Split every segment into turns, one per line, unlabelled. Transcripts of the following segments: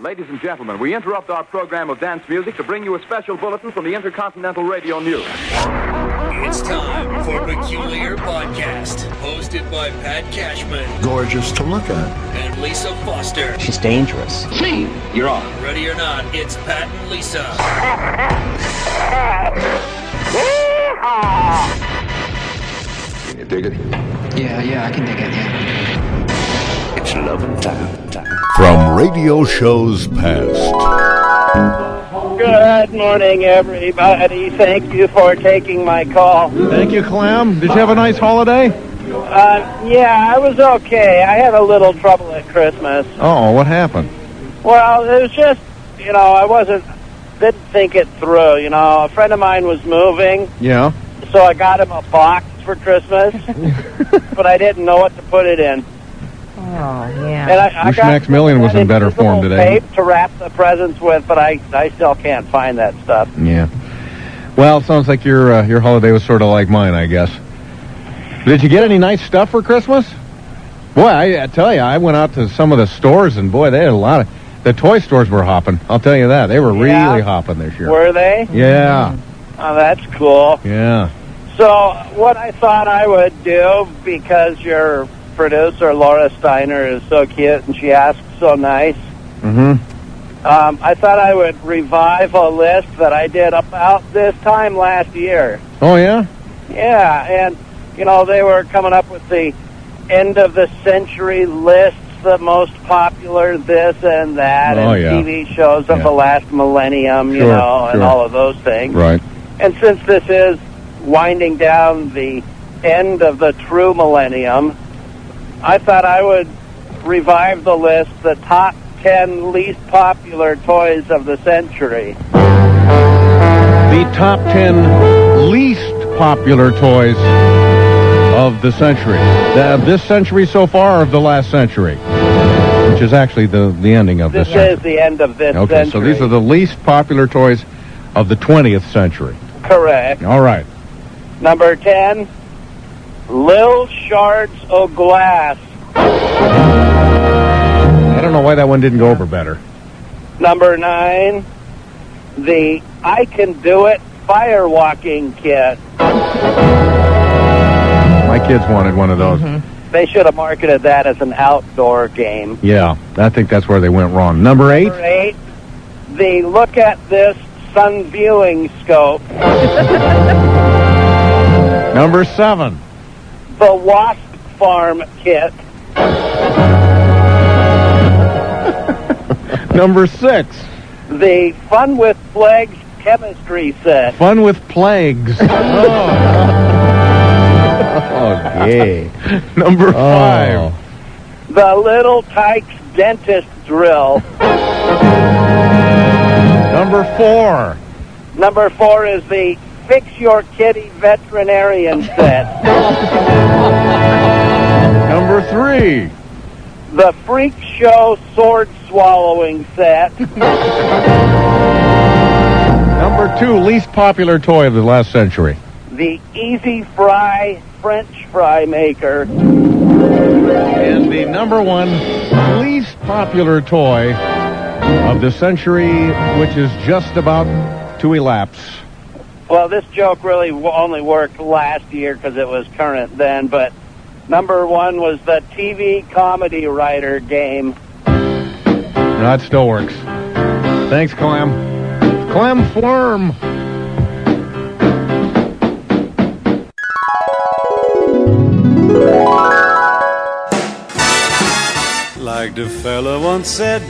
Ladies and gentlemen, we interrupt our program of dance music to bring you a special bulletin from the Intercontinental Radio News.
It's time for Peculiar Podcast, hosted by Pat Cashman
Gorgeous to look at.
and Lisa Foster.
She's dangerous.
See, you're on.
Ready or not, it's Pat and Lisa.
Can you dig it?
Yeah, yeah, I can dig it. Yeah.
It's loving time. time.
From radio shows past.
Good morning, everybody. Thank you for taking my call.
Thank you, Clem. Did you have a nice holiday?
Uh, yeah, I was okay. I had a little trouble at Christmas.
Oh, what happened?
Well, it was just, you know, I wasn't, didn't think it through. You know, a friend of mine was moving,
Yeah.
so I got him a box for Christmas, but I didn't know what to put it in.
Oh, yeah.
And I, I
Wish
got
Maximilian was in better form
invisible
today.
Tape to wrap the presents with, but I, I still can't find that stuff.
Yeah. Well, it sounds like your uh, your holiday was sort of like mine, I guess. Did you get any nice stuff for Christmas? Boy, I, I tell you, I went out to some of the stores, and boy, they had a lot of. The toy stores were hopping. I'll tell you that they were
Yeah?
really hopping this year.
Were they?
Yeah,
Oh, that's cool.
yeah.
So what I thought I would do, because your producer Laura Steiner is so cute and she asks so nice,
Mm-hmm.
um, I thought I would revive a list that I did about this time last year.
Oh yeah.
Yeah, and you know they were coming up with the end of the century lists, the most popular this and that,
Oh,
and
yeah.
TV shows of
Yeah.
the last millennium, you
Sure,
know, and all of those things.
Right.
And since this is winding down the end of the true millennium, I thought I would revive the list, the top 10 least popular toys of the century.
The top ten least popular toys of the century. Uh, this century so far, or of the last century, which is actually the the ending of
This
this. century.
is the end of this
Okay, so these are the least popular toys of the 20th century.
Correct.
All right.
Number 10, Lil Shards o' Glass.
I don't know why that one didn't go over better.
Number 9, the I Can Do It Firewalking Kit.
My kids wanted one of those. Mm-hmm.
They should have marketed that as an outdoor game.
Yeah, I think that's where they went wrong. Number eight.
Number eight, the look at this sun viewing scope.
Number seven.
The wasp farm kit.
Number six.
The fun with plagues chemistry set.
Fun with plagues. oh, gay. Number oh. five.
The little Tikes dentist drill.
Number four.
Number four is the fix your kitty veterinarian set.
Number three.
The freak show sword swallowing set.
Number two, least popular toy of the last century.
The easy fry French fry maker.
And the number one least popular toy of the century, which is just about to elapse.
Well, this joke really only worked last year because it was current then, but number one was the TV comedy writer game.
No, it still works. Thanks, Clem. Clem Flurm.
Like the fella once said,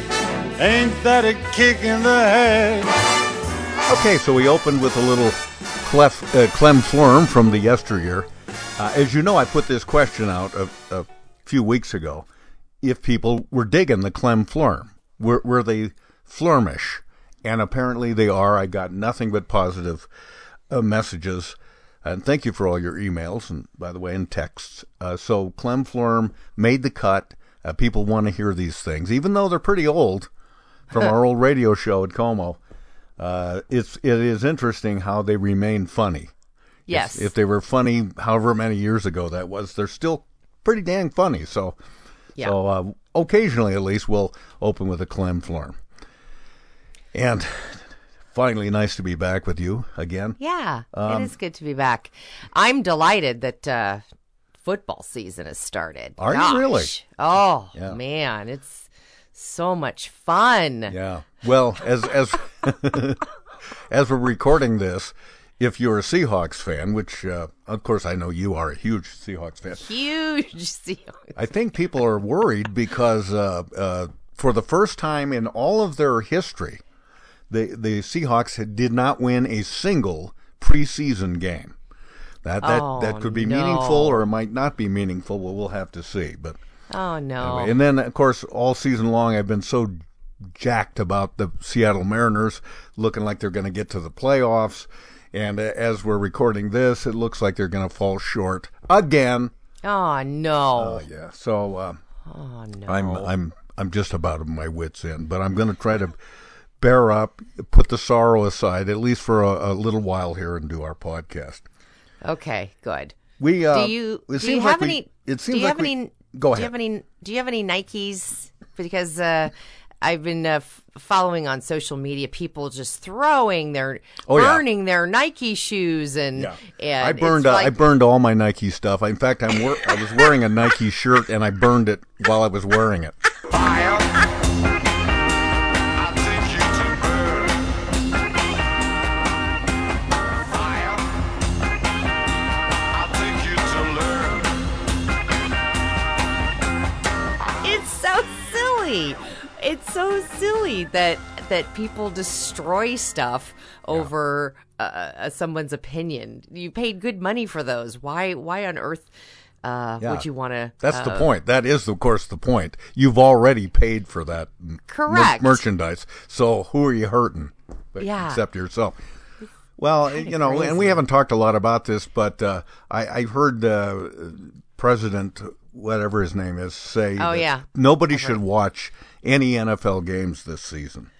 ain't that a kick in the head?
Okay, so we opened with a little Clef, uh, Clem Flurm from the yesteryear. Uh, as you know, I put this question out a, a few weeks ago. If people were digging the Clem Flurm, were, were they flurmish? And apparently they are. I got nothing but positive uh, messages. And thank you for all your emails and, by the way, and texts. Uh, so Clem Flurm made the cut. Uh, people want to hear these things, even though they're pretty old from our old radio show at KOMO. Uh, it's it is interesting how they remain funny.
Yes.
If, if they were funny, however many years ago that was, they're still pretty dang funny. So,
Yeah.
so uh, occasionally at least we'll open with a clem florm. And finally, nice to be back with you again.
Yeah,
Um,
it is good to be back. I'm delighted that uh, football season has started.
Are you really?
Oh
Yeah.
man, it's so much fun.
Yeah. Well, as as as we're recording this, if you're a Seahawks fan, which uh, of course I know you are a huge Seahawks fan,
Huge Seahawks.
I think people are worried because uh, uh, for the first time in all of their history, the the Seahawks did not win a single preseason game. That that
Oh,
that could be
no.
meaningful or it might not be meaningful. Well, we'll have to see. But
Oh no.
Anyway, and then, of course, all season long, I've been so jacked about the Seattle Mariners looking like they're going to get to the playoffs. And uh, as we're recording this, it looks like they're going to fall short again.
oh no.
Oh yeah. So uh,
oh no.
I'm I'm I'm just about at my wits end, but I'm going to try to bear up, put the sorrow aside, at least for a, a little while here, and do our podcast.
okay, good.
We uh,
do you do you have
like we-
any?
it seems
do you
like
have
we-
any?
Go ahead.
Do
ahead.
you have any? Do you have any Nikes? Because uh, I've been uh, f- following on social media people just throwing their
Oh, yeah.
burning their Nike shoes and and
I burned
it's
uh, I burned all my Nike stuff. In fact, I'm wor- I was wearing a Nike shirt and I burned it while I was wearing it.
So silly that that people destroy stuff over uh, uh, someone's opinion. You paid good money for those. Why? Why on earth uh,
Yeah.
would you want to?
That's the point. That is, of course, the point. You've already paid for that m- mer-
Correct.
merchandise. So who are you hurting? But
Yeah.
Except yourself. Well, you know, and we haven't talked a lot about this, but uh, I, heard uh, President, whatever his name is, say
Oh, yeah.
nobody should watch any NFL games this season.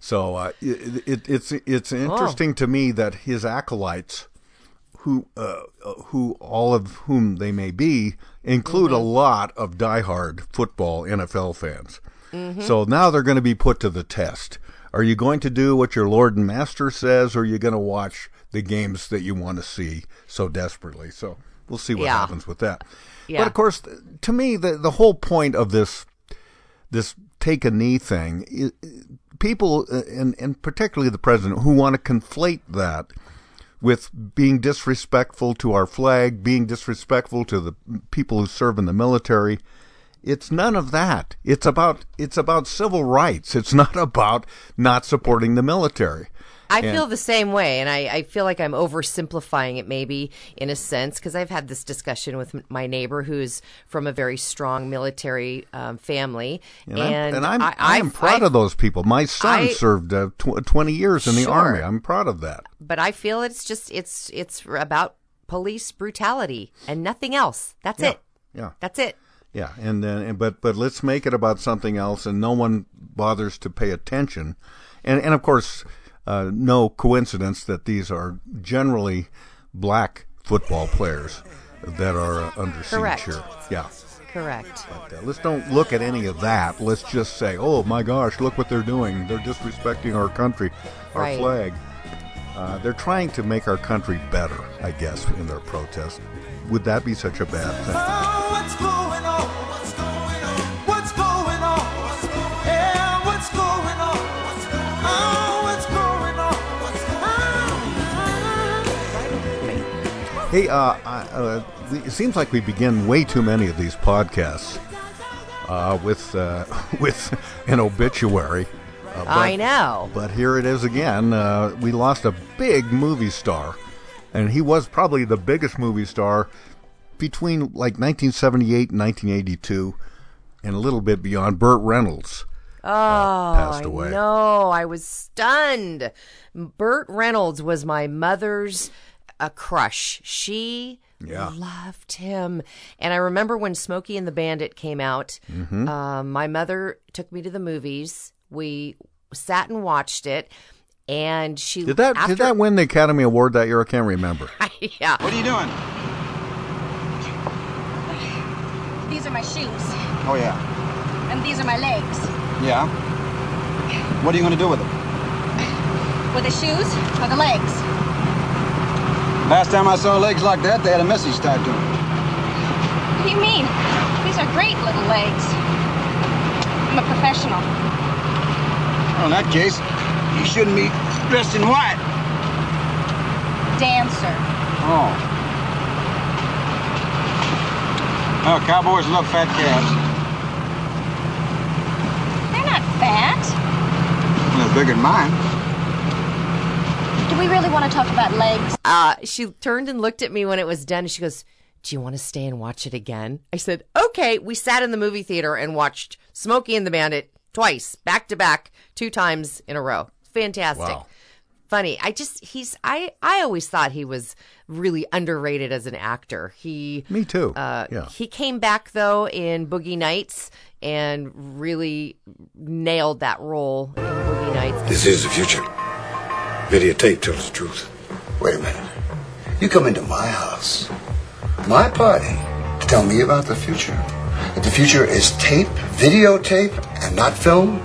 So uh, it, it, it's it's interesting to me that his acolytes, who uh, who all of whom they may be, include a lot of diehard football NFL fans. So now they're going to be put to the test. Are you going to do what your Lord and Master says, or are you going to watch the games that you want to see so desperately? So we'll see what
Yeah.
happens with that.
Yeah.
But of course, to me, the the whole point of this this take a knee thing, people, uh, and, and particularly the president, who want to conflate that with being disrespectful to our flag, being disrespectful to the people who serve in the military. It's none of that. It's about it's about civil rights. It's not about not supporting the military.
I
And-
feel the same way, and I, I feel like I'm oversimplifying it maybe in a sense because I've had this discussion with m- my neighbor who's from a very strong military um, family,
And,
and,
I'm, and I'm,
I,
I, am proud
I-
of those people. My son served uh, tw- 20 years in the
Sure.
army. I'm proud of that.
But I feel it's just it's it's about police brutality and nothing else. That's
Yeah.
it.
Yeah.
That's it.
Yeah, and then but but let's make it about something else, and no one bothers to pay attention, and and of course, uh, no coincidence that these are generally black football players that are uh, under siege here. Yeah.
Correct.
But, uh, let's don't look at any of that. Let's just say, oh my gosh, look what they're doing. They're disrespecting our country, our
Right.
flag. Uh, they're trying to make our country better, I guess, in their protest. Would that be such a bad thing?
What's going on? What's going on? What's going on? Yeah, what's going on? Oh, what's going on?
Hey, uh, I- uh, it seems like we begin way too many of these podcasts uh, with uh, with an obituary. Uh, but-
I know.
But here it is again. Uh, we lost a big movie star, and he was probably the biggest movie star between like 1978 and 1982, and a little bit beyond. Burt Reynolds.
Oh,
passed away.
No, I was stunned. Burt Reynolds was my mother's a crush. She
Yeah.
loved him. And I remember when Smokey and the Bandit came out,
Mm-hmm.
um, my mother took me to the movies. We sat and watched it. And she
Did that
after,
did that win the Academy Award that year? I can't remember.
yeah.
What are you doing?
These are my shoes,
Oh, yeah.
and these are my legs.
Yeah? What are you going to do with them?
With the shoes or the legs?
Last time I saw legs like that, they had a message tied to them.
What do you mean? These are great little legs. I'm a professional.
Well, in that case, you shouldn't be dressed in white.
Dancer.
Oh. Oh, cowboys love fat calves.
They're not fat.
They're bigger than mine.
Do we really want to talk about legs?
Uh, she turned and looked at me when it was done. And she goes, "Do you want to stay and watch it again?" I said, "Okay." We sat in the movie theater and watched Smokey and the Bandit twice, back to back, two times in a row. Fantastic.
Wow.
Funny. I just he's I I always thought he was really underrated as an actor. He
Me too.
uh,
yeah.
He came back though in Boogie Nights and really nailed that role in Boogie Nights.
This is the future. Videotape tells the truth.
Wait a minute. You come into my house, my party, to tell me about the future. That the future is tape, videotape, and not film.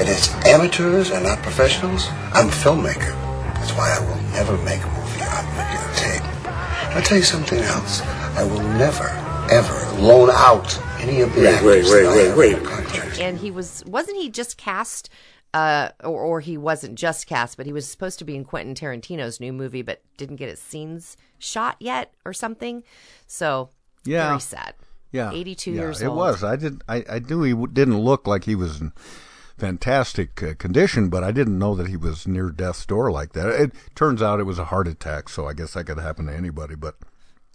It is amateurs and not professionals. I'm a filmmaker. That's why I will never make a movie on videotape. I'll tell you something else. I will never, ever loan out any of the
Wait, wait,
actors
wait,
that I
wait, wait.
and he was wasn't he just cast uh or, or he wasn't just cast but he was supposed to be in quentin tarantino's new movie but didn't get his scenes shot yet or something so
Yeah.
very sad
Yeah,
82
yeah,
years
it
old It
was. I did. I, I knew he w- didn't look like he was in fantastic uh, condition, but I didn't know that he was near death's door like that. It turns out it was a heart attack, so I guess that could happen to anybody. But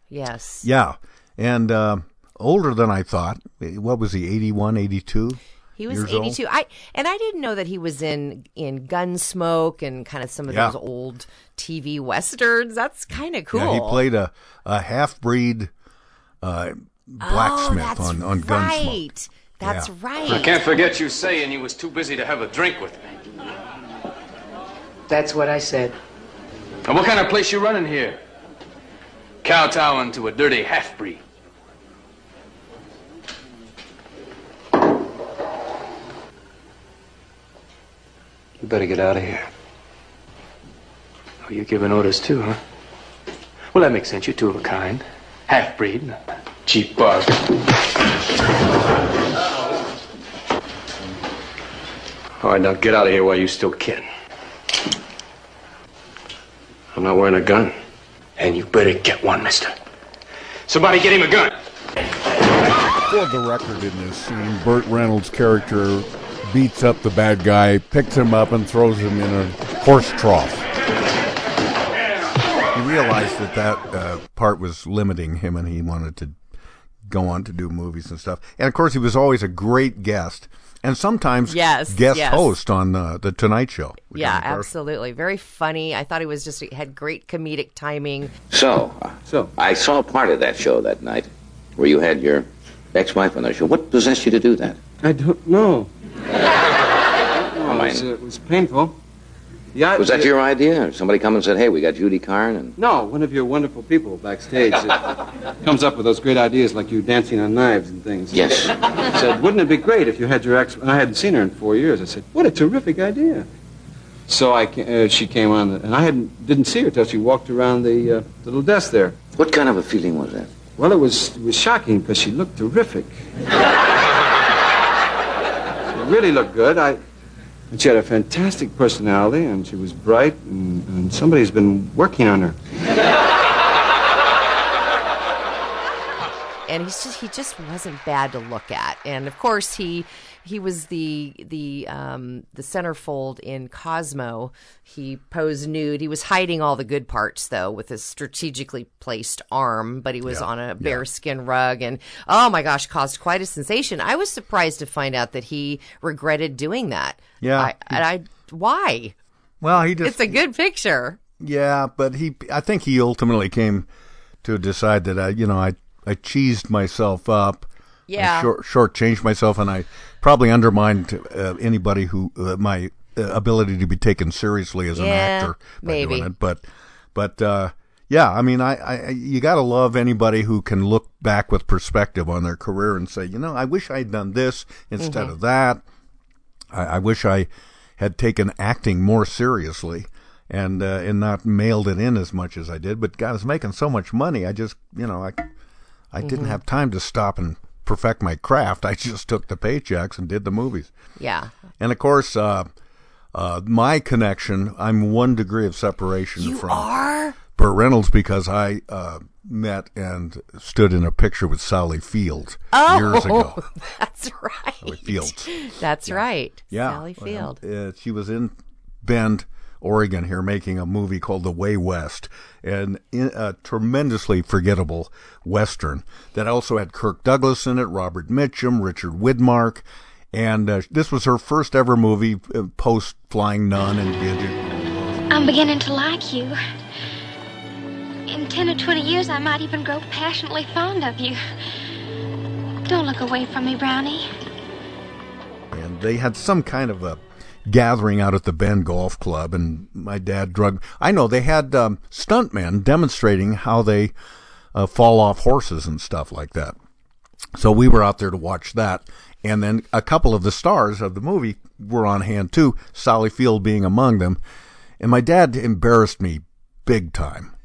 yes
yeah, and uh, older than I thought. What was he? 81, 82?
he was
years old?
82 i and i didn't know that he was in in gunsmoke and kind of some of
Yeah.
those old tv westerns that's kind of cool
Yeah, he played a, a half breed uh, blacksmith
oh,
on on Gunsmoke.
Right that's
Yeah.
right
I can't forget you saying you was too busy to have a drink with me.
That's what I said.
And what kind of place you running here? Kowtowing to a dirty half-breed. You better get out of here. Oh, you're giving orders too, huh? Well, that makes sense. You're two of a kind. Half-breed, cheap bug. All right, now get out of here while you still can. I'm not wearing a gun. And you better get one, mister. Somebody get him a gun.
For the record in this scene, Burt Reynolds' character beats up the bad guy, picks him up, and throws him in a horse trough.
He realized that that uh, part was limiting him, and he wanted to go on to do movies and stuff. And of course, he was always a great guest, and sometimes
Yes,
guest
yes.
host on uh, the Tonight Show.
yeah absolutely very funny i thought he was just he had great comedic timing
So, so I saw part of that show that night where you had your ex-wife on the show. What possessed you to do that?
I don't know.
I
No, it, was, uh, it was painful. Yeah,
was that your idea? Somebody come and said, "Hey, we got Judy Carne," and
No, one of your wonderful people backstage comes up with those great ideas like you dancing on knives and things.
Yes.
He said, wouldn't it be great if you had your ex... And I hadn't seen her in four years. I said, what a terrific idea. So I, uh, she came on, and I hadn't, didn't see her till she walked around the uh, little desk there.
what kind of a feeling was that?
Well, it was, it was shocking because she looked terrific. she really looked good. I, and she had a fantastic personality, and she was bright, and, and somebody's been working on her.
and he's just he just wasn't bad to look at and of course he he was the the um the centerfold in cosmo he posed nude he was hiding all the good parts though with his strategically placed arm but he was
Yeah,
on a
yeah.
bearskin rug and oh my gosh caused quite a sensation i was surprised to find out that he regretted doing that
Yeah.
I, and i why
Well, he just
it's a good picture
Yeah, but he, I think he ultimately came to decide that I, you know, I, I cheesed myself up.
Yeah.
I short, shortchanged myself, and I probably undermined uh, anybody who uh, my uh, ability to be taken seriously as an
Yeah,
actor by
maybe.
doing it. But, but uh, Yeah, I mean, I, I you got to love anybody who can look back with perspective on their career and say, you know, I wish I'd done this instead
Mhm.
of that. I, I wish I had taken acting more seriously and uh, and not mailed it in as much as I did. But God, I was making so much money, I just, you know, I I didn't
Mhm.
have time to stop and perfect my craft. I just took the paychecks and did the movies.
Yeah.
And of course, uh, uh, my connection, I'm one degree of separation
You
from
are?
Burt Reynolds because I uh, met and stood in a picture with Sally Fields
Oh,
years ago.
that's right.
Sally Fields.
That's right.
Yeah.
Sally Field.
Well, uh, she was in Bend, Oregon here making a movie called The Way West, and a tremendously forgettable Western that also had Kirk Douglas in it, Robert Mitchum, Richard Widmark, and uh, this was her first ever movie uh, post Flying Nun and did
I'm beginning to like you. In 10 or 20 years, I might even grow passionately fond of you. Don't look away from me, Brownie.
and they had some kind of a gathering out at the Bend Golf Club, and my dad drug. I know they had um, stuntmen demonstrating how they uh, fall off horses and stuff like that. So we were out there to watch that, and then a couple of the stars of the movie were on hand too. Sally Field being among them, and my dad embarrassed me big time,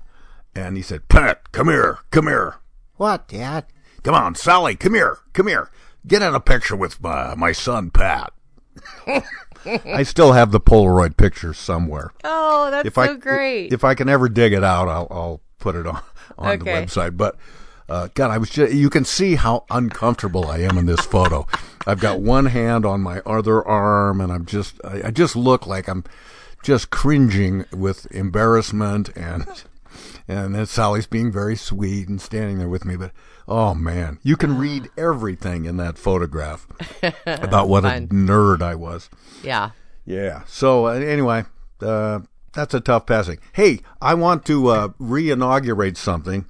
and he said, "Pat, come here, come here." What, Dad? Come on, Sally, come here, come here. Get in a picture with my my son Pat. I still have the Polaroid picture somewhere.
Oh, that's
if
so
I,
great.
If I can ever dig it out, I'll I'll put it on on the website. But uh, God, I was just, you can see how uncomfortable I am in this photo. I've got one hand on my other arm, and I'm just I, I just look like I'm just cringing with embarrassment and and then Sally's being very sweet and standing there with me. But oh man, you can read everything in that photograph about what a nerd I was.
Yeah.
Yeah. So uh, anyway, uh, that's a tough passing. Hey, I want to uh, re-inaugurate something,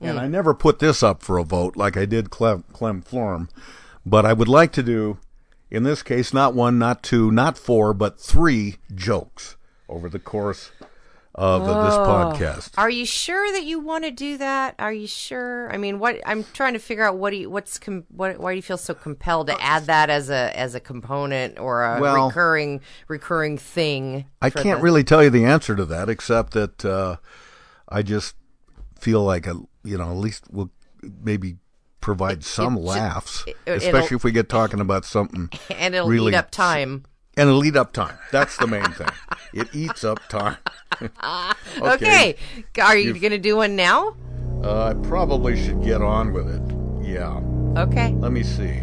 and
Mm.
I never put this up for a vote like I did Clem, Clem Florm, but I would like to do, in this case, not one, not two, not four, but three jokes over the course of uh, this
Oh.
podcast.
Are you sure that you want to do that? Are you sure? I mean, what I'm trying to figure out what do you, what's com, what why do you feel so compelled to add that as a as a component or a
Well-
recurring recurring thing?
I can't
the-
really tell you the answer to that, except that uh, I just feel like a, you know at least we'll maybe provide some
ju-
laughs,
it-
especially if we get talking about something.
and it'll
really
eat up time.
And it'll up time. That's the main thing. It eats up time.
Okay. Are you going to do one now?
Uh, I probably should get on with it. Yeah.
Okay.
Let me see.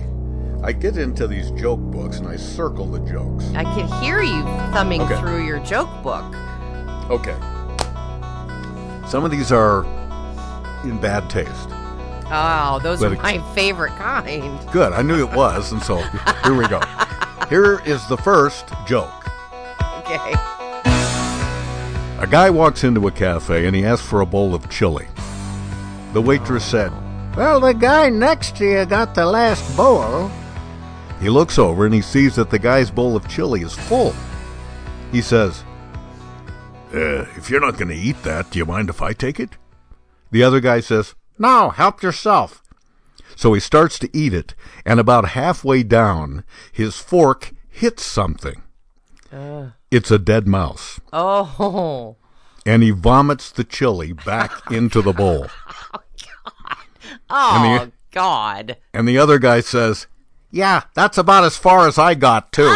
I get into these joke books and I circle the jokes.
I can hear you thumbing
Okay.
through your joke book.
Okay. Some of these are in bad taste.
Oh, those
Let
are my favorite kind.
Good. I knew it was, and so here we go. Here is the first joke.
Okay.
A guy walks into a cafe and he asks for a bowl of chili. The waitress said,
Well, the guy next to you got the last bowl.
He looks over and he sees that the guy's bowl of chili is full. He says, uh, If you're not going to eat that, do you mind if I take it? The other guy says, No, help yourself. So he starts to eat it, and about halfway down, his fork hits something.
Uh.
It's a dead mouse.
Oh.
And he vomits the chili back into the bowl.
Oh,
And the-
God.
And the other guy says, Yeah, that's about as far as I got, too.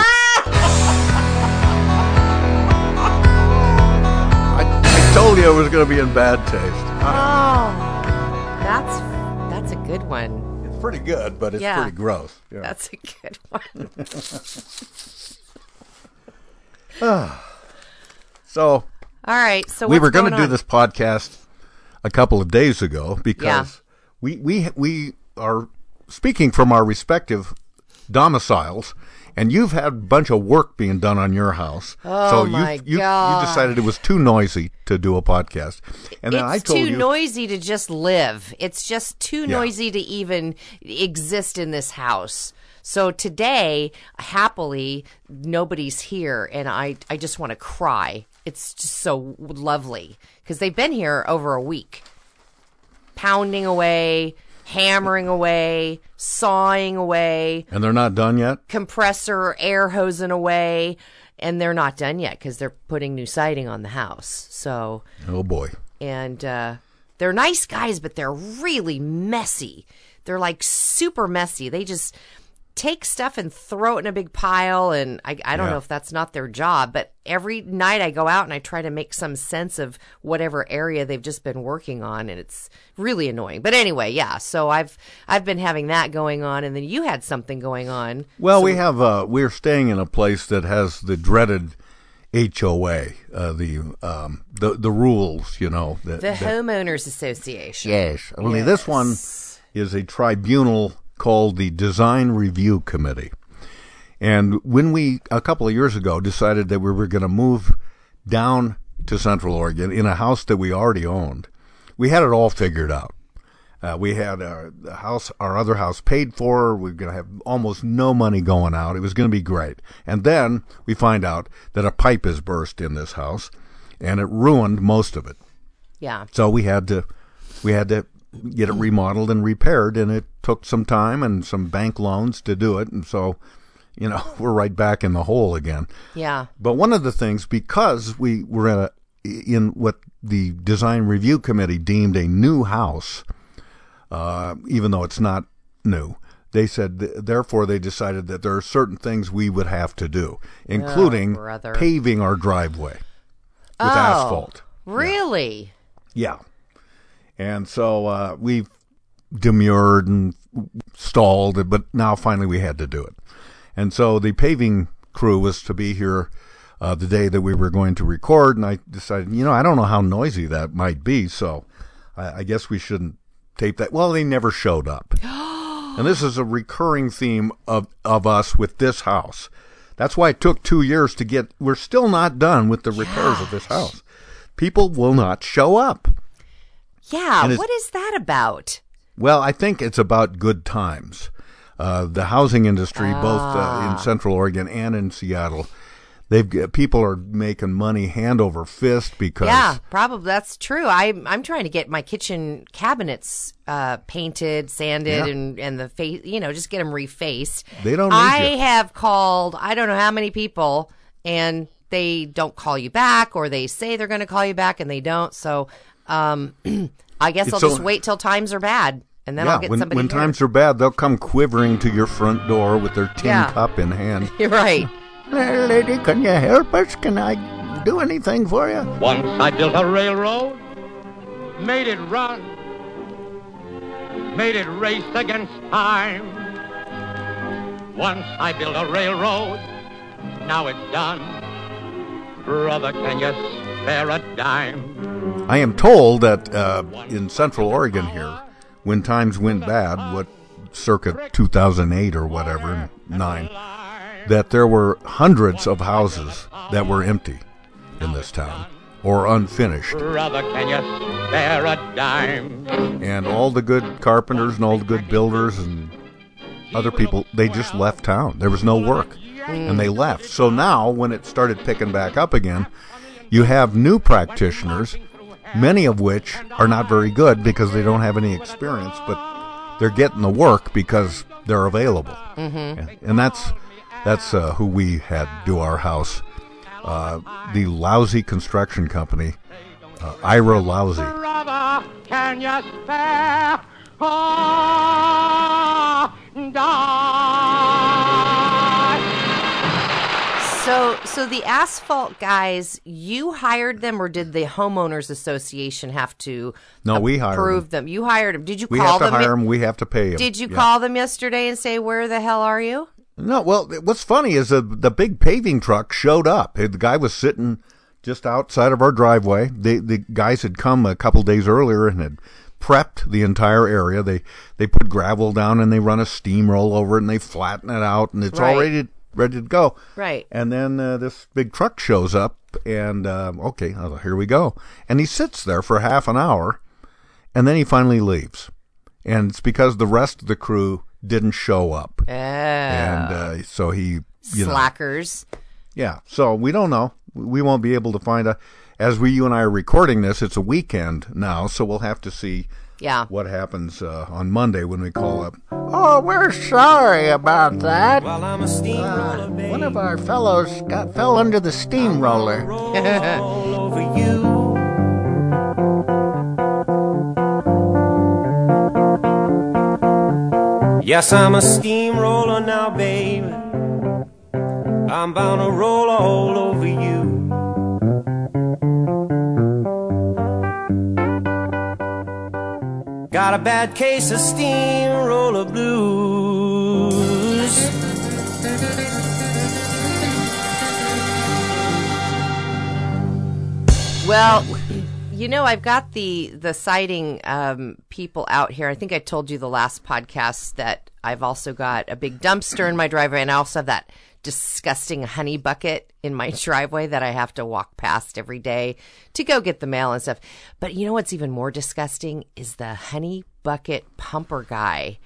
I, I told you it was going to be in bad taste.
Oh. That's that's a good one.
Pretty good, but it's
Yeah.
pretty gross. Yeah.
That's a good one.
so
All right. So
we were going to do this podcast a couple of days ago because
Yeah.
we we we are speaking from our respective domiciles, and you've had a bunch of work being done on your house.
Oh,
so
my
you, you
God.
you decided it was too noisy to do a podcast, and then
it's
I told
too
you.
noisy to just live. It's just too
Yeah.
noisy to even exist in this house. So today, happily, nobody's here, and I I just want to cry. it's just so lovely because they've been here over a week, pounding away, hammering away, sawing away,
And they're not done yet?
compressor air hosing away, and they're not done yet because they're putting new siding on the house. So
Oh, boy.
and uh, they're nice guys, but they're really messy. They're like super messy. They just take stuff and throw it in a big pile, and I, I don't
Yeah.
know if that's not their job. But every night I go out and I try to make some sense of whatever area they've just been working on, and it's really annoying. But anyway, yeah. So I've I've been having that going on, and then you had something going on.
Well, we have uh, we're staying in a place that has the dreaded HOA, uh, the um, the the rules, you know. That,
The
that-
homeowners association.
Yes. Only this one is a tribunal called the Design Review Committee. And when we, a couple of years ago, decided that we were going to move down to Central Oregon in a house that we already owned, we had it all figured out. Uh, we had our the house, our other house paid for. We are going to have almost no money going out. It was going to be great. And then we find out that a pipe has burst in this house, and it ruined most of it.
Yeah.
So we had to we had to get it remodeled and repaired, and it took some time and some bank loans to do it. And so, you know, we're right back in the hole again.
Yeah.
But one of the things, because we were in, a, in what the design review committee deemed a new house, uh, even though it's not new, they said, th- therefore, they decided that there are certain things we would have to do, including
brother.
paving our driveway with
Oh,
asphalt.
Really?
Yeah. And so uh, we demurred and stalled, but now finally we had to do it. And so the paving crew was to be here uh, the day that we were going to record, and I decided, you know, I don't know how noisy that might be, so I, I guess we shouldn't tape that. Well, they never showed up. and this is a recurring theme of, of us with this house. That's why it took two years to get. We're still not done with the repairs of this house. People will not show up.
Yeah. What is that about?
Well, I think it's about good times. Uh, the housing industry, both uh,
Ah.
in Central Oregon and in Seattle, they've people are making money hand over fist because
Yeah, probably that's true. I'm I'm trying to get my kitchen cabinets uh, painted, sanded,
Yeah.
and and the face, you know, just get them refaced.
They don't
I
you.
have called I don't know how many people, and they don't call you back, or they say they're going to call you back and they don't. So, um, I guess
It's
I'll
so-
just wait till times are bad, and then
yeah,
I'll get
when,
somebody.
when
here.
times are bad, they'll come quivering to your front door with their tin
Yeah.
cup in hand.
You're right.
Hey, lady, can you help us? Can I do anything for you?
Once I built a railroad, made it run, made it race against time. Once I built a railroad, now it's done. Brother, can you spare a dime?
I am told that uh, in Central Oregon here, when times went bad, what circa 2008 or whatever, nine, that there were hundreds of houses that were empty in this town or unfinished.
Brother, can you spare a dime?
And all the good carpenters and all the good builders and other people, they just left town. There was no work. And they left. So now, when it started picking back up again, you have new practitioners, many of which are not very good because they don't have any experience, but they're getting the work because they're available.
Mhm.
And, and that's that's uh, who we had do our house. Uh, the Lousy Construction Company, uh, Ira Lousy.
Brother, can you spare a dime?
So, so the asphalt guys, you hired them, or did the homeowners association have to?
No, we hired
approve them. You hired them. Did you
We
call
have to
them?
hire them. We have to pay them.
Did you
Yeah.
call them yesterday and say, "Where the hell are you"?
No, well, what's funny is the the big paving truck showed up. The guy was sitting just outside of our driveway. The the guys had come a couple days earlier and had prepped the entire area. They they put gravel down and they run a steamroll over it and they flatten it out and it's all
Right.
ready ready to go.
Right.
And then uh, this big truck shows up and um, okay, like, here we go. And he sits there for half an hour and then he finally leaves. And it's because the rest of the crew didn't show up.
Oh.
And uh, so he, you know,
Slackers.
yeah. So we don't know. we won't be able to find a. As we, you and I are recording this, it's a weekend now, so we'll have to see
Yeah.
what happens uh, on Monday when we call up.
Oh, we're sorry about that. Uh, one of our fellows got fell under the steamroller.
Yes, I'm a steamroller now, baby. I'm bound to roll all over you. Got a bad case of steamroller blues.
Well, you know, I've got the the sighting um, people out here. I think I told you the last podcast that I've also got a big dumpster in my driveway, and I also have that disgusting honey bucket in my driveway that I have to walk past every day to go get the mail and stuff. But you know what's even more disgusting is the honey bucket pumper guy.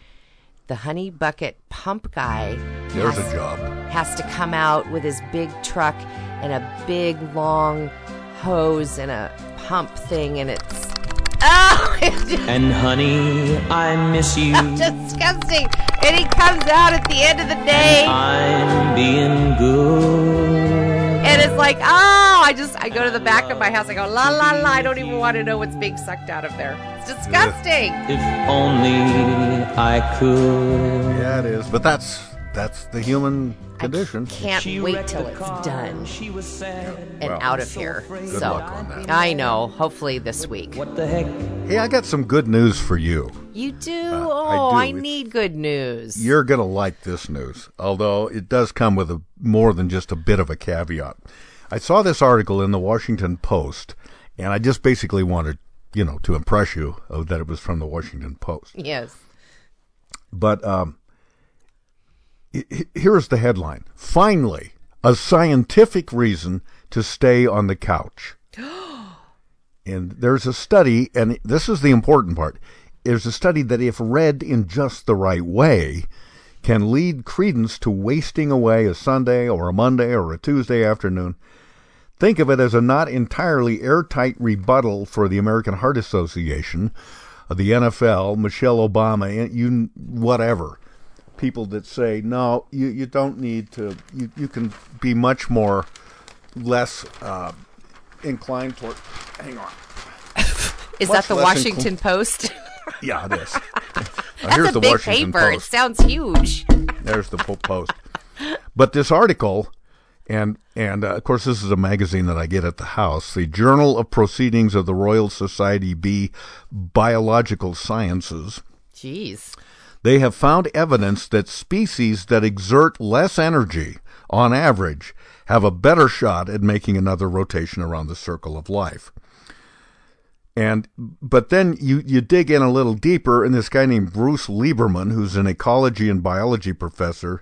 The honey bucket pump guy
There's a
has-
job.
has to come out with his big truck and a big long hose and a pump thing, and it's just
And honey, I miss you.
disgusting. And he comes out at the end of the day,
I'm being good.
and it's like, oh, I just I go to the back of my house, I go la la la. I don't even want to know what's being sucked out of there. It's disgusting.
If only I could.
Yeah, it is. But that's that's the human condition.
I Can't wait till it's done and
Well,
out of here.
Good
so
luck on that.
I know. Hopefully this week.
What the heck?
Hey, I got some good news for you.
You do?
Uh,
oh,
do.
I, need good news.
You're going to like this news, although it does come with a more than just a bit of a caveat. I saw this article in the Washington Post, and I just basically wanted, you know, to impress you uh, that it was from the Washington Post.
Yes.
But um, h- h- here's the headline: Finally, a scientific reason to stay on the couch. and there's a study, and this is the important part. There's a study that, if read in just the right way, can lead credence to wasting away a Sunday or a Monday or a Tuesday afternoon. Think of it as a not entirely airtight rebuttal for the American Heart Association, the NFL, Michelle Obama, you whatever. People that say no, you, you don't need to. You you can be much more less uh, inclined toward. Hang on.
Is
Much
that the Washington Post?
Yeah, it is. Now,
That's
here's
a
the
big
Washington
paper. It sounds huge.
There's the po- post. But this article, and and uh, of course this is a magazine that I get at the house, the Journal of Proceedings of the Royal Society B Biological Sciences.
Jeez.
They have found evidence that species that exert less energy, on average, have a better shot at making another rotation around the circle of life. And but then you you dig in a little deeper, and this guy named Bruce Lieberman, who's an ecology and biology professor,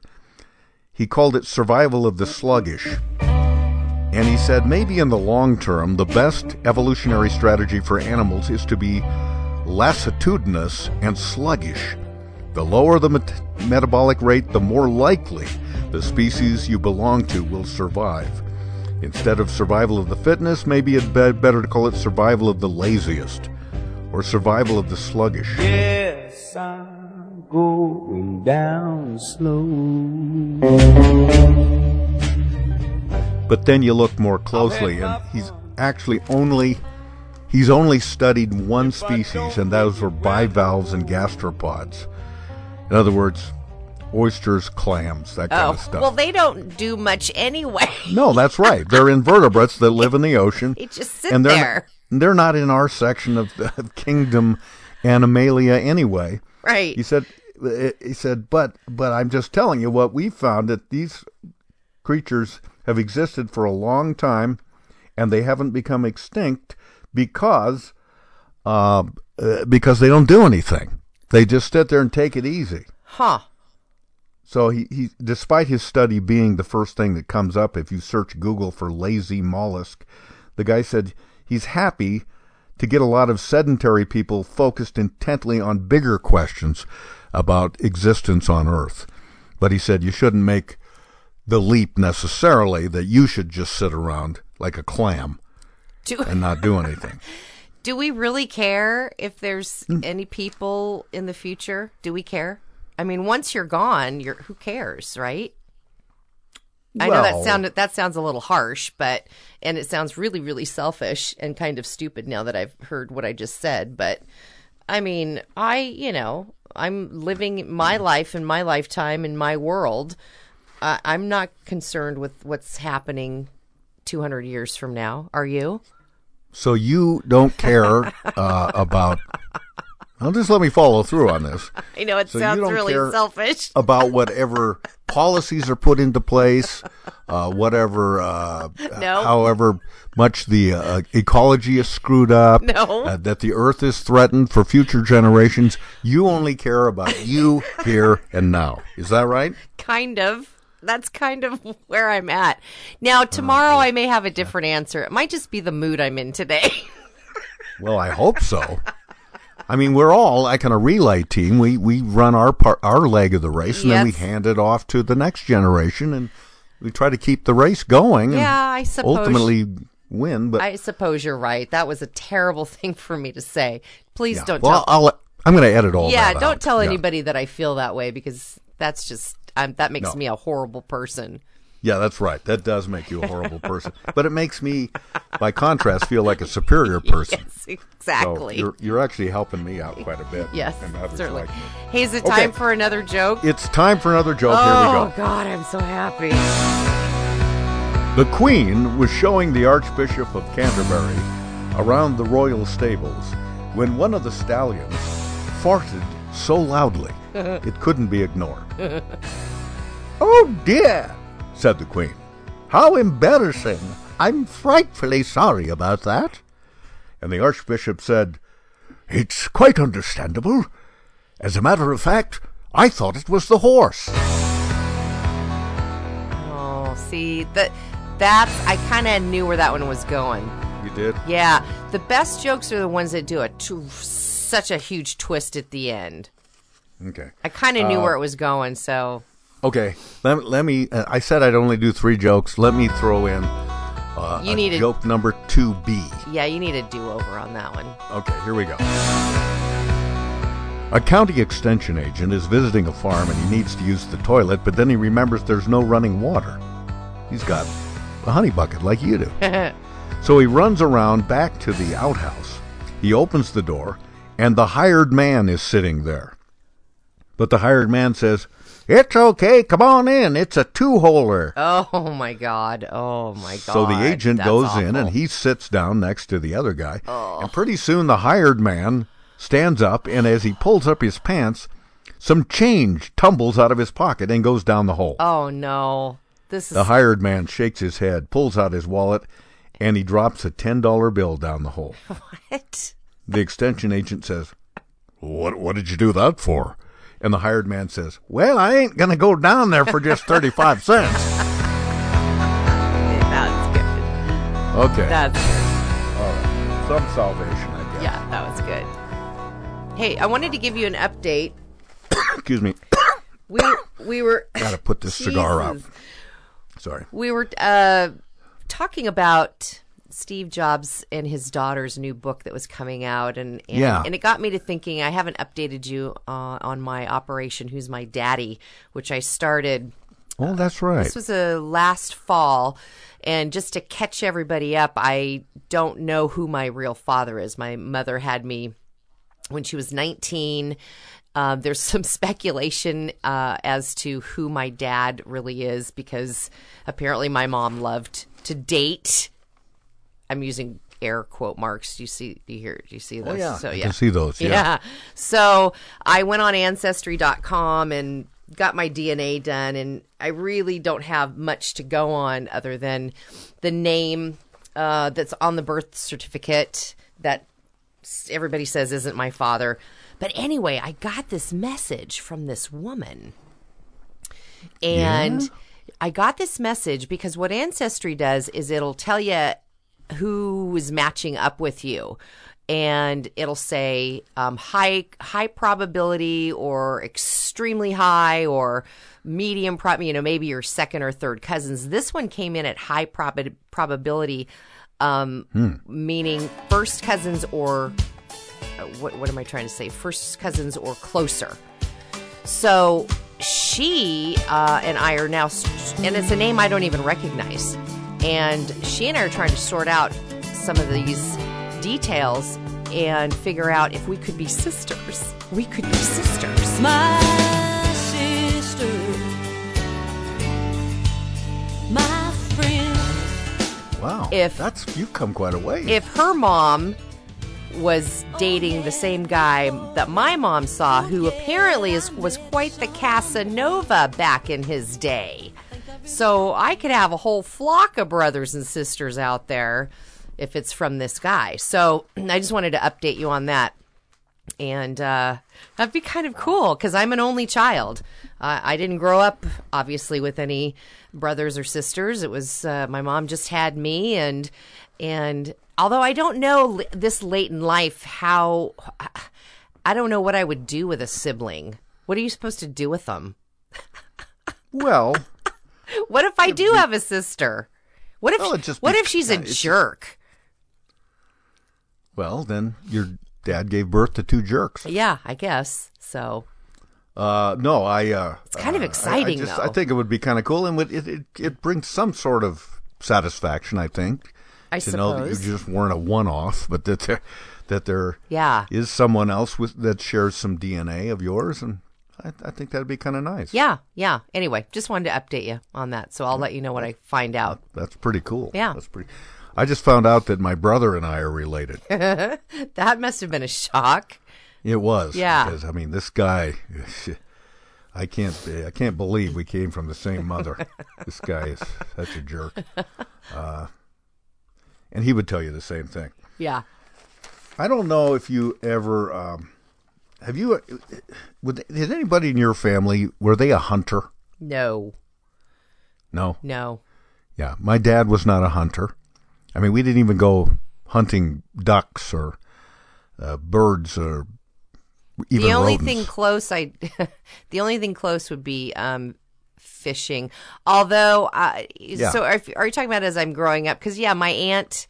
he called it survival of the sluggish. And he said maybe in the long term, the best evolutionary strategy for animals is to be lassitudinous and sluggish. The lower the met- metabolic rate, the more likely the species you belong to will survive. Instead of survival of the fitness, maybe it'd be better to call it survival of the laziest or survival of the sluggish.
Yes, I'm going down slow.
But then you look more closely, and he's actually only he's only studied one species, and those were bivalves and gastropods. In other words, oysters, clams, that kind
Oh,
of stuff.
well, they don't do much anyway.
no, that's right. They're invertebrates that live in the ocean.
They just sit
and they're
there.
Not, they're not in our section of the kingdom Animalia anyway.
Right.
He said. He said, but but I'm just telling you what we found that these creatures have existed for a long time, and they haven't become extinct because uh, uh, because they don't do anything. They just sit there and take it easy.
Huh.
So he, he despite his study being the first thing that comes up if you search Google for lazy mollusk, the guy said he's happy to get a lot of sedentary people focused intently on bigger questions about existence on Earth. But he said you shouldn't make the leap necessarily that you should just sit around like a clam
Do-
and not do anything.
Do we really care if there's
Hmm.
any people in the future? Do we care? I mean, once you're gone, you're who cares, right? I know that
Well-
sounded that sounds a little harsh, but and it sounds really really selfish and kind of stupid now that I've heard what I just said, but I mean, I, you know, I'm living my life in my lifetime in my world. I I'm not concerned with what's happening 200 years from now. Are you?
So you don't care uh, about. Well, just let me follow through on this.
I know it
So
sounds really selfish.
about whatever policies are put into place, uh, whatever, uh,
No.
however much the uh, ecology is screwed up,
No.
uh, that the earth is threatened for future generations. You only care about you here and now. Is that right?
kind of that's kind of where i'm at now oh, tomorrow i may have a different answer it might just be the mood i'm in today
Well, I hope so. I mean, we're all like on a relay team. We we run our part, our leg of the race, and then we hand it off to the next generation, and we try to keep the race going. and
Yeah, I suppose-
ultimately win. But
i suppose you're right that was a terrible thing for me to say please
yeah.
don't
well,
tell
I'll, I'm going to edit all
yeah don't
out.
tell
Yeah.
anybody that i feel that way because that's just um, that makes
No.
me a horrible person
Yeah, that's right. That does make you a horrible person, but it makes me, by contrast, feel like a superior person.
yes
So
exactly
you're you're actually helping me out quite a bit.
yes
and
certainly
like
hey is it
Okay.
time for another joke
It's time for another joke.
oh
Here we go.
god i'm so happy
The Queen was showing the Archbishop of Canterbury around the royal stables when one of the stallions farted so loudly it couldn't be ignored. Oh dear, said the Queen. How embarrassing. I'm frightfully sorry about that. And the Archbishop said, It's quite understandable. As a matter of fact, I thought it was the horse.
oh see that that's i kind of knew where that one was going
You did?
Yeah, the best jokes are the ones that do a t- such a huge twist at the end.
Okay.
I kind of knew
Uh,
where it was going, so
Okay, let, let me. Uh, I said I'd only do three jokes. Let me throw in uh,
You
a
need a-
joke number two B.
yeah, you need a do-over on that one.
Okay, here we go. A county extension agent is visiting a farm and he needs to use the toilet, but then he remembers there's no running water. He's got a honey bucket like you do. So he runs around back to the outhouse. He opens the door, and the hired man is sitting there. But the hired man says, It's okay, come on in. It's a two holer.
oh my god! Oh my god!
So the agent
That's
goes in and he sits down next to the other guy.
Oh.
And pretty soon the hired man stands up, and as he pulls up his pants, some change tumbles out of his pocket and goes down the hole.
Oh no! This is
The hired man shakes his head, pulls out his wallet, and he drops a $10 bill down the hole.
what?
The extension agent says, What, what did you do that for? And the hired man says, Well, I ain't going to go down there for just 35 cents.
That's good.
Okay.
That's good.
All right. Some salvation, I guess.
Yeah, that was good. Hey, I wanted to give you an update.
Excuse me.
We we were
Gotta put this cigar out. Sorry.
We were uh, talking about Steve Jobs and his daughter's new book that was coming out, and and,
Yeah.
and it got me to thinking. I haven't updated you uh, on my Operation Who's My Daddy, which I started.
Oh, that's right.
This was a last fall, and just to catch everybody up, I don't know who my real father is. My mother had me when she was 19. Um, there's some speculation uh, as to who my dad really is because apparently my mom loved to date. I'm using air quote marks. Do you see? Do you hear? Do you see
Oh, yeah.
So
I
yeah,
can see those, yeah.
So I went on Ancestry.com and got my DNA done, and I really don't have much to go on other than the name uh, that's on the birth certificate that everybody says isn't my father. But anyway, I got this message from this woman. And
Yeah?
I got this message because what Ancestry does is it'll tell you who is matching up with you. and it'll say um, high high probability or extremely high or medium prob you know maybe your second or third cousins this one came in at high prob- probability um,
Hmm.
meaning first cousins or uh, what, what am i trying to say first cousins or closer so she uh, and I are now, and it's a name I don't even recognize. And she and I are trying to sort out some of these details and figure out if we could be sisters. We could be sisters.
My sister, my friend.
Wow.
If-
that's you've come quite a way.
If her mom was dating the same guy that my mom saw, who apparently is, was quite the Casanova back in his day. So I could have a whole flock of brothers and sisters out there if it's from this guy. So I just wanted to update you on that. And uh, that'd be kind of cool because I'm an only child. Uh, I didn't grow up, obviously, with any brothers or sisters. It was uh, my mom just had me, and and although I don't know this late in life how, I don't know what I would do with a sibling. What are you supposed to do with them?
well,
What if I do have a sister? What if
Well,
what
be-
if she's a jerk?
well, then your dad gave birth to two jerks.
Yeah, I guess so.
Uh, no, I. Uh,
It's kind of
uh, I-
exciting,
I, just,
though.
I think it would be kind of cool, and would it, it it brings some sort of satisfaction. I think
I
to know that you just weren't a one-off, but that there that there
Yeah.
is someone else with that shares some DNA of yours, and I, I think that'd be kind of nice.
Yeah, yeah. Anyway, just wanted to update you on that, so I'll let you know what I find out.
That's pretty cool.
Yeah.
that's pretty. I just found out that my brother and I are related.
that must have been a shock.
It was.
Yeah.
Because I mean, this guy, I can't, I can't believe we came from the same mother. this guy is such a jerk. Uh, and he would tell you the same thing.
Yeah.
I don't know if you ever um, have you. Would, did anybody in your family were they a hunter?
No.
No.
No.
Yeah, my dad was not a hunter. I mean, we didn't even go hunting ducks or uh, birds or even
the only
rodents.
thing close I the only thing close would be um fishing. Although uh,
Yeah.
so are, are you talking about as I'm growing up cuz yeah, my aunt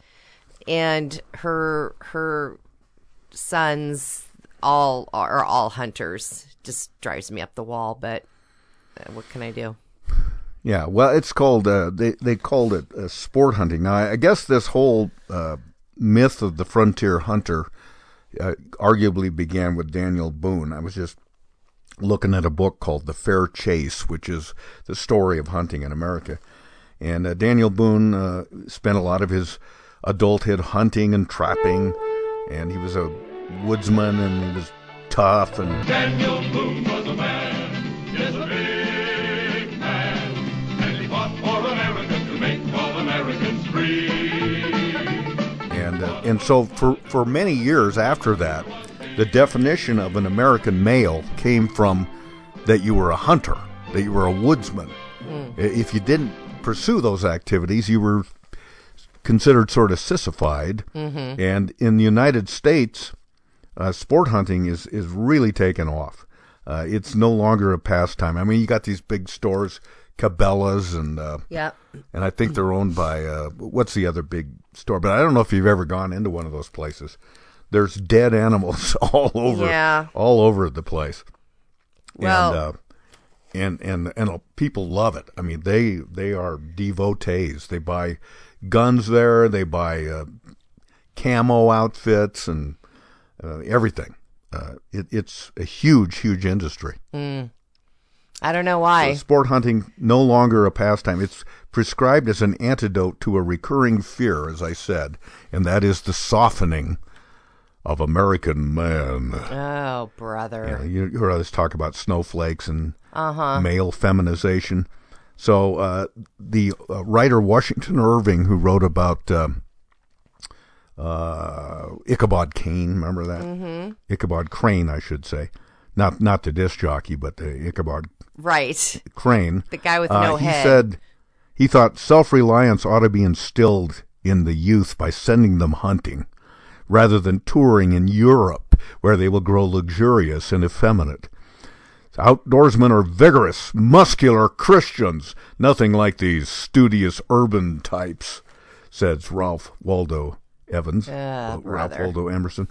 and her her sons all are all hunters. Just drives me up the wall, but uh, what can I do?
Yeah, well, it's called uh, they they called it uh, sport hunting. Now, I guess this whole uh, myth of the frontier hunter uh, arguably began with Daniel Boone. I was just looking at a book called The Fair Chase, which is the story of hunting in America. And uh, Daniel Boone spent a lot of his adulthood hunting and trapping, and he was a woodsman and he was tough and
Daniel Boone was a man, yes, a big man. And he fought for America to make all Americans free.
and uh, and so for for many years after that, the definition of an American male came from that you were a hunter, that you were a woodsman.
Mm.
If you didn't pursue those activities, you were considered sort of sissified.
Mhm.
And in the United States, uh, sport hunting is is really taken off. Uh, it's no longer a pastime. I mean, you got these big stores, Cabela's, and uh,
Yeah.
and I think they're owned by uh, what's the other big store? But I don't know if you've ever gone into one of those places. There's dead animals all over,
Yeah.
all over the place.
Well-
and, uh, and and and uh, people love it. I mean, they they are devotees. They buy guns there. They buy uh, camo outfits and uh, everything. Uh, it, it's a huge, huge industry.
Mm. I don't know why.
So sport hunting no longer a pastime. It's prescribed as an antidote to a recurring fear, as I said, and that is the softening of American man.
Oh, brother.
Yeah, you, you heard us talk about snowflakes and
Uh-huh.
male feminization. So uh, the uh, writer Washington Irving, who wrote about um, uh, Ichabod Crane, remember that?
Mhm.
Ichabod Crane, I should say, not not the disc jockey, but the Ichabod
Right.
Crane.
The guy with
uh,
no
he
head.
said he thought self reliance ought to be instilled in the youth by sending them hunting. rather than touring in Europe, where they will grow luxurious and effeminate. Outdoorsmen are vigorous, muscular Christians, nothing like these studious urban types, says Ralph Waldo Evans,
Ah,
Ralph
brother.
Waldo Emerson.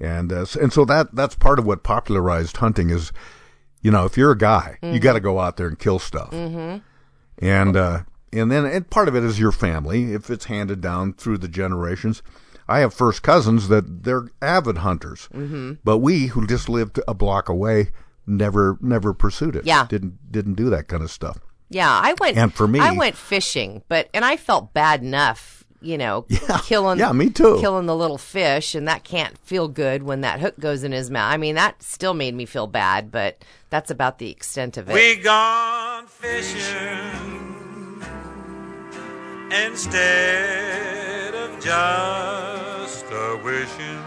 And uh, and so that that's part of what popularized hunting is. You know, if you're a guy, you
Mhm.
got to go out there and kill stuff.
Mhm.
And uh, and then and part of it is your family, if it's handed down through the generations. I have first cousins that they're avid hunters,
Mhm.
but we who just lived a block away never never pursued it.
Yeah.
didn't didn't do that kind of stuff.
Yeah, I went.
And for me-
I went fishing, but and I felt bad enough, you know, yeah. killing.
yeah, me too.
Killing the little fish, and that can't feel good when that hook goes in his mouth. I mean, that still made me feel bad, but that's about the extent of it.
We gone fishing instead of just a wishing.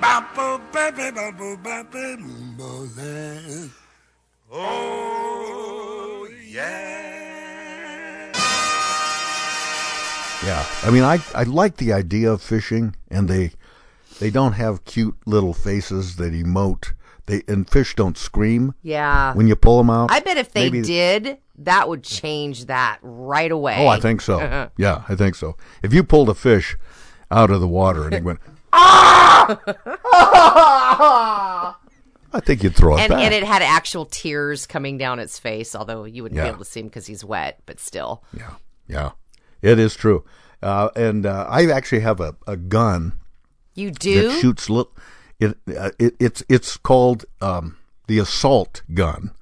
Bop-a, baby, bop-a, baby, boo-boo. Oh, yeah.
Yeah, I mean, I I like the idea of fishing, and they they don't have cute little faces that emote. They and fish don't scream.
Yeah.
when you pull them out.
I bet if they
Maybe-
did, that would change that right away.
Oh, I think so. yeah, I think so. If you pulled a fish out of the water and it went, ah, I think you'd throw it
and,
back.
and it had actual tears coming down its face, although you wouldn't
Yeah.
be able to see him because he's wet, but still.
Yeah. Yeah, it is true. Uh, and uh, I actually have a, a gun
You do?
that shoots little. It, uh, it it's it's called um, the assault gun,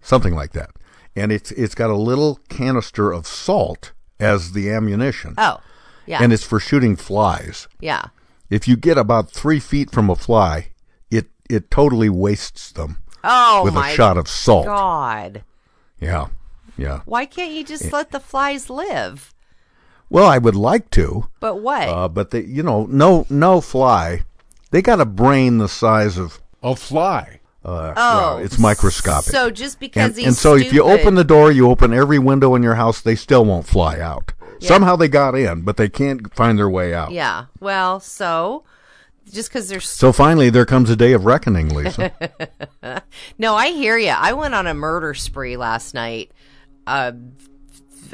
something like that, and it's it's got a little canister of salt as the ammunition.
Oh, yeah.
and it's for shooting flies.
Yeah.
If you get about three feet from a fly, it it totally wastes them.
Oh,
with
my
a shot of salt.
God.
Yeah, yeah.
Why can't you just let the flies live?
Well, I would like to,
But what?
uh, but they, you know, no, no fly. They got a brain the size of
a fly.
Uh,
Oh,
well, it's microscopic.
so just because
and,
he's
and so if you open the door, you open every window in your house, they still won't fly out. Somehow they got in, but they can't find their way out.
yeah. Well, so just because there's
So finally, there comes a day of reckoning, Lisa.
no, I hear you. I went on a murder spree last night. Uh,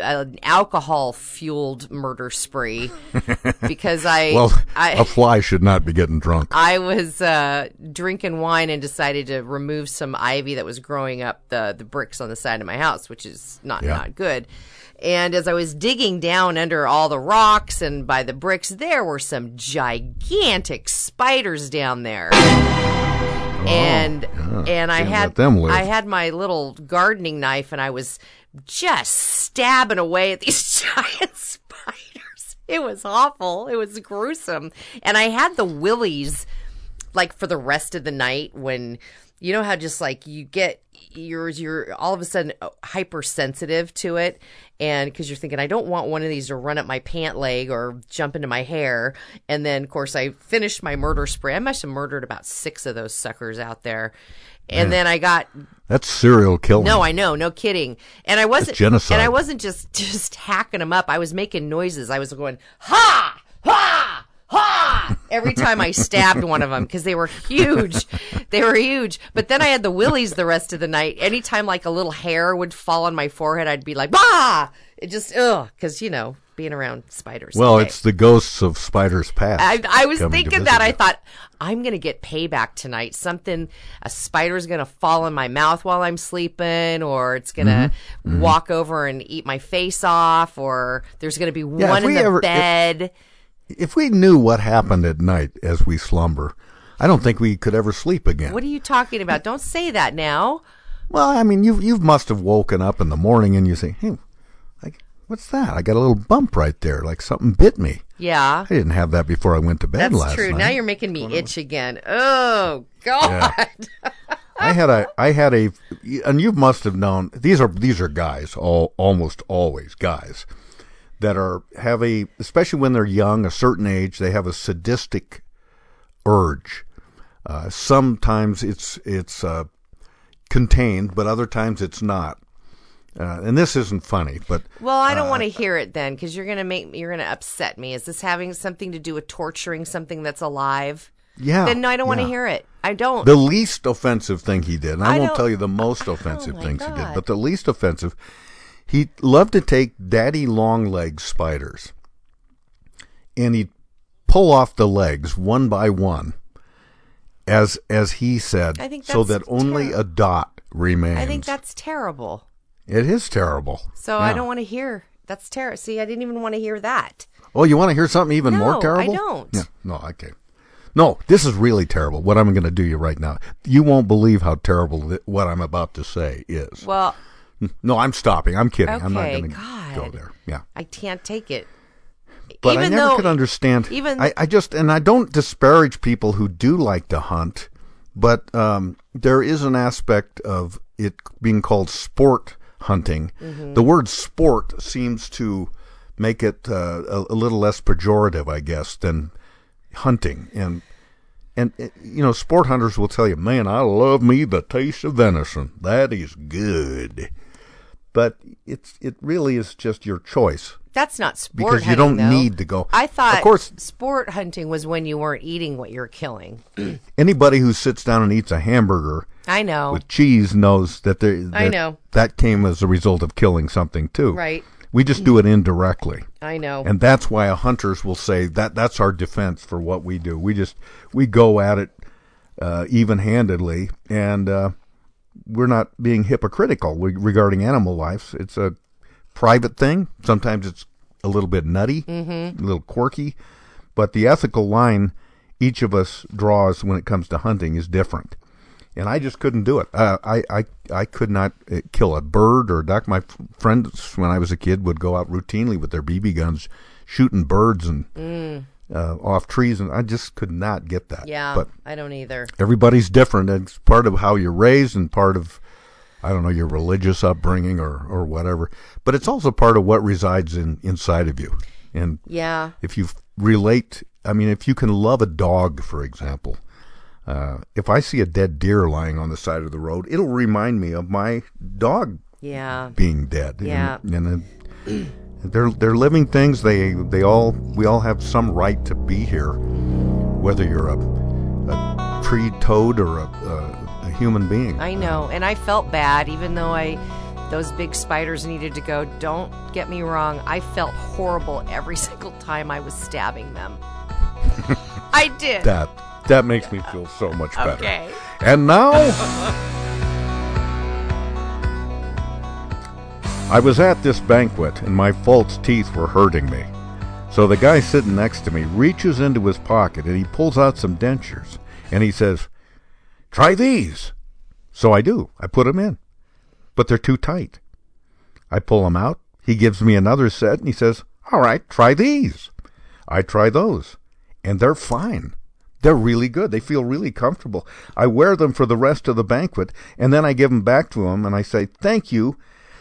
an alcohol fueled murder spree because I
well,
I,
a fly should not be getting drunk.
I was uh, drinking wine and decided to remove some ivy that was growing up the the bricks on the side of my house, which is not
Yeah.
not good. And as I was digging down under all the rocks and by the bricks, there were some gigantic spiders down there. And
yeah.
and I had
them.
I had my little gardening knife and I was just stabbing away at these giant spiders. It was awful. It was gruesome. And I had the willies like for the rest of the night when you know how just like you get you're you're all of a sudden uh, hypersensitive to it and because you're thinking i don't want one of these to run up my pant leg or jump into my hair and then of course i finished my murder spree i must have murdered about six of those suckers out there and
Man.
then i got
That's serial killing.
no, I know, no kidding. And I wasn't
genocide.
And I wasn't just just hacking them up. I was making noises. I was going ha ha ha every time I stabbed one of them because they were huge. They were huge. But then I had the willies the rest of the night. Anytime like a little hair would fall on my forehead, I'd be like bah. It just ugh because you know being around spiders.
Well, it's the ghosts of spiders past.
I, I was thinking that. I thought I'm gonna get payback tonight. Something, a spider's gonna fall in my mouth while I'm sleeping, or it's gonna
Mhm, mhm.
walk over and eat my face off, or there's gonna be
Yeah,
one in the
ever-
bed.
If we knew what happened at night as we slumber, I don't think we could ever sleep again.
What are you talking about? Don't say that now.
Well, I mean, you you must have woken up in the morning and you say, "Hey, like, what's that? I got a little bump right there, like something bit me."
Yeah,
I didn't have that before I went to bed last night.
that's
last
true.
night.
Now you're making me itch again. Oh God. Yeah.
I had a I had a and you must have known these are these are guys all almost always guys that are have a especially when they're young a certain age they have a sadistic urge uh, sometimes it's it's uh, contained but other times it's not Uh, and this isn't funny, but
Well, I don't
uh,
want to hear it then because you're gonna make you're gonna upset me. Is this having something to do with torturing something that's alive?
Yeah,
Then no, I don't want to hear it. I don't.
The least offensive thing he did, and I,
I
won't tell you the most offensive
my
things he did, but the least offensive, he loved to take daddy long leg spiders and he'd pull off the legs one by one, as as he said, so that only a dot remains.
I think that's terrible.
it is terrible.
So I don't want to hear. That's terrible. See, I didn't even want to hear that.
Oh, you want to hear something even
No,
more terrible?
I don't.
Yeah, no, okay. No, this is really terrible. What I'm going to do you right now, you won't believe how terrible th- what I'm about to say is.
Well,
No, I'm stopping. I'm kidding. I'm not going to go there. Yeah.
I can't take it.
But
even
I never
though,
could understand.
Even
I, I just, and I don't disparage people who do like to hunt, but um, there is an aspect of it being called sport hunting.
Mhm.
The word sport seems to make it uh, a, a little less pejorative, I guess, than hunting. And and uh, you know, sport hunters will tell you, "Man, I love me the taste of venison. That is good." But it's it really is just your choice.
that's not sport
Because you
hunting,
don't
though.
need to go.
I thought,
Of course-
sport hunting was when you weren't eating what you're killing.
Anybody who sits down and eats a hamburger
I know.
with cheese knows that there.
I
that-
know.
that came as a result of killing something too.
Right.
We just do it indirectly.
I know.
And that's why hunters will say that that's our defense for what we do. We just we go at it uh, even-handedly, and uh, we're not being hypocritical regarding animal lives. It's a private thing. Sometimes it's a little bit nutty,
Mhm.
a little quirky, but the ethical line each of us draws when it comes to hunting is different. And I just couldn't do it. Uh, I, I I could not uh, kill a bird or a duck. My f- friends, when I was a kid, would go out routinely with their BB guns, shooting birds and
Mm.
Uh, off trees, and I just could not get that.
Yeah,
but
I don't either.
everybody's different. and It's part of how you're raised and part of, I don't know, your religious upbringing or, or whatever. But it's also part of what resides in inside of you. And
Yeah.
if you relate, I mean, if you can love a dog, for example, uh, if I see a dead deer lying on the side of the road, it'll remind me of my dog
Yeah.
being dead.
Yeah.
And, and they're they're living things. They they all we all have some right to be here, whether you're a, a tree toad or a, a, a human being.
I know, and I felt bad, even though I those big spiders needed to go. Don't get me wrong, I felt horrible every single time I was stabbing them. I did.
That that makes me feel so much better.
Okay.
And now I was at this banquet and my false teeth were hurting me. So the guy sitting next to me reaches into his pocket and he pulls out some dentures and he says, "Try these." So I do. I put them in. But they're too tight. I pull them out. He gives me another set and he says, "All right, try these." I try those and they're fine. They're really good. They feel really comfortable. I wear them for the rest of the banquet, and then I give them back to him, and I say, "Thank you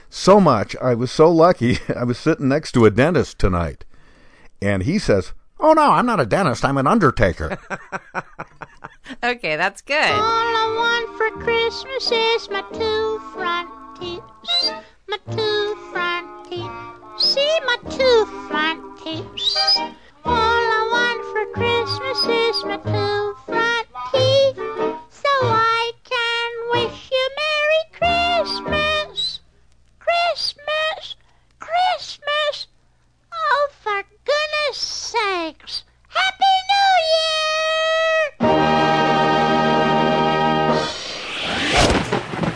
so much. I was so lucky. I was sitting next to a dentist tonight." And he says, "Oh no, I'm not a dentist. I'm an undertaker."
Okay, that's good.
All I want for Christmas is my two front teeth. My two front teeth. See my two front teeth. All I want for Christmas is my two front teeth. So I can wish you Merry Christmas. Christmas. Oh, for goodness sakes. Happy New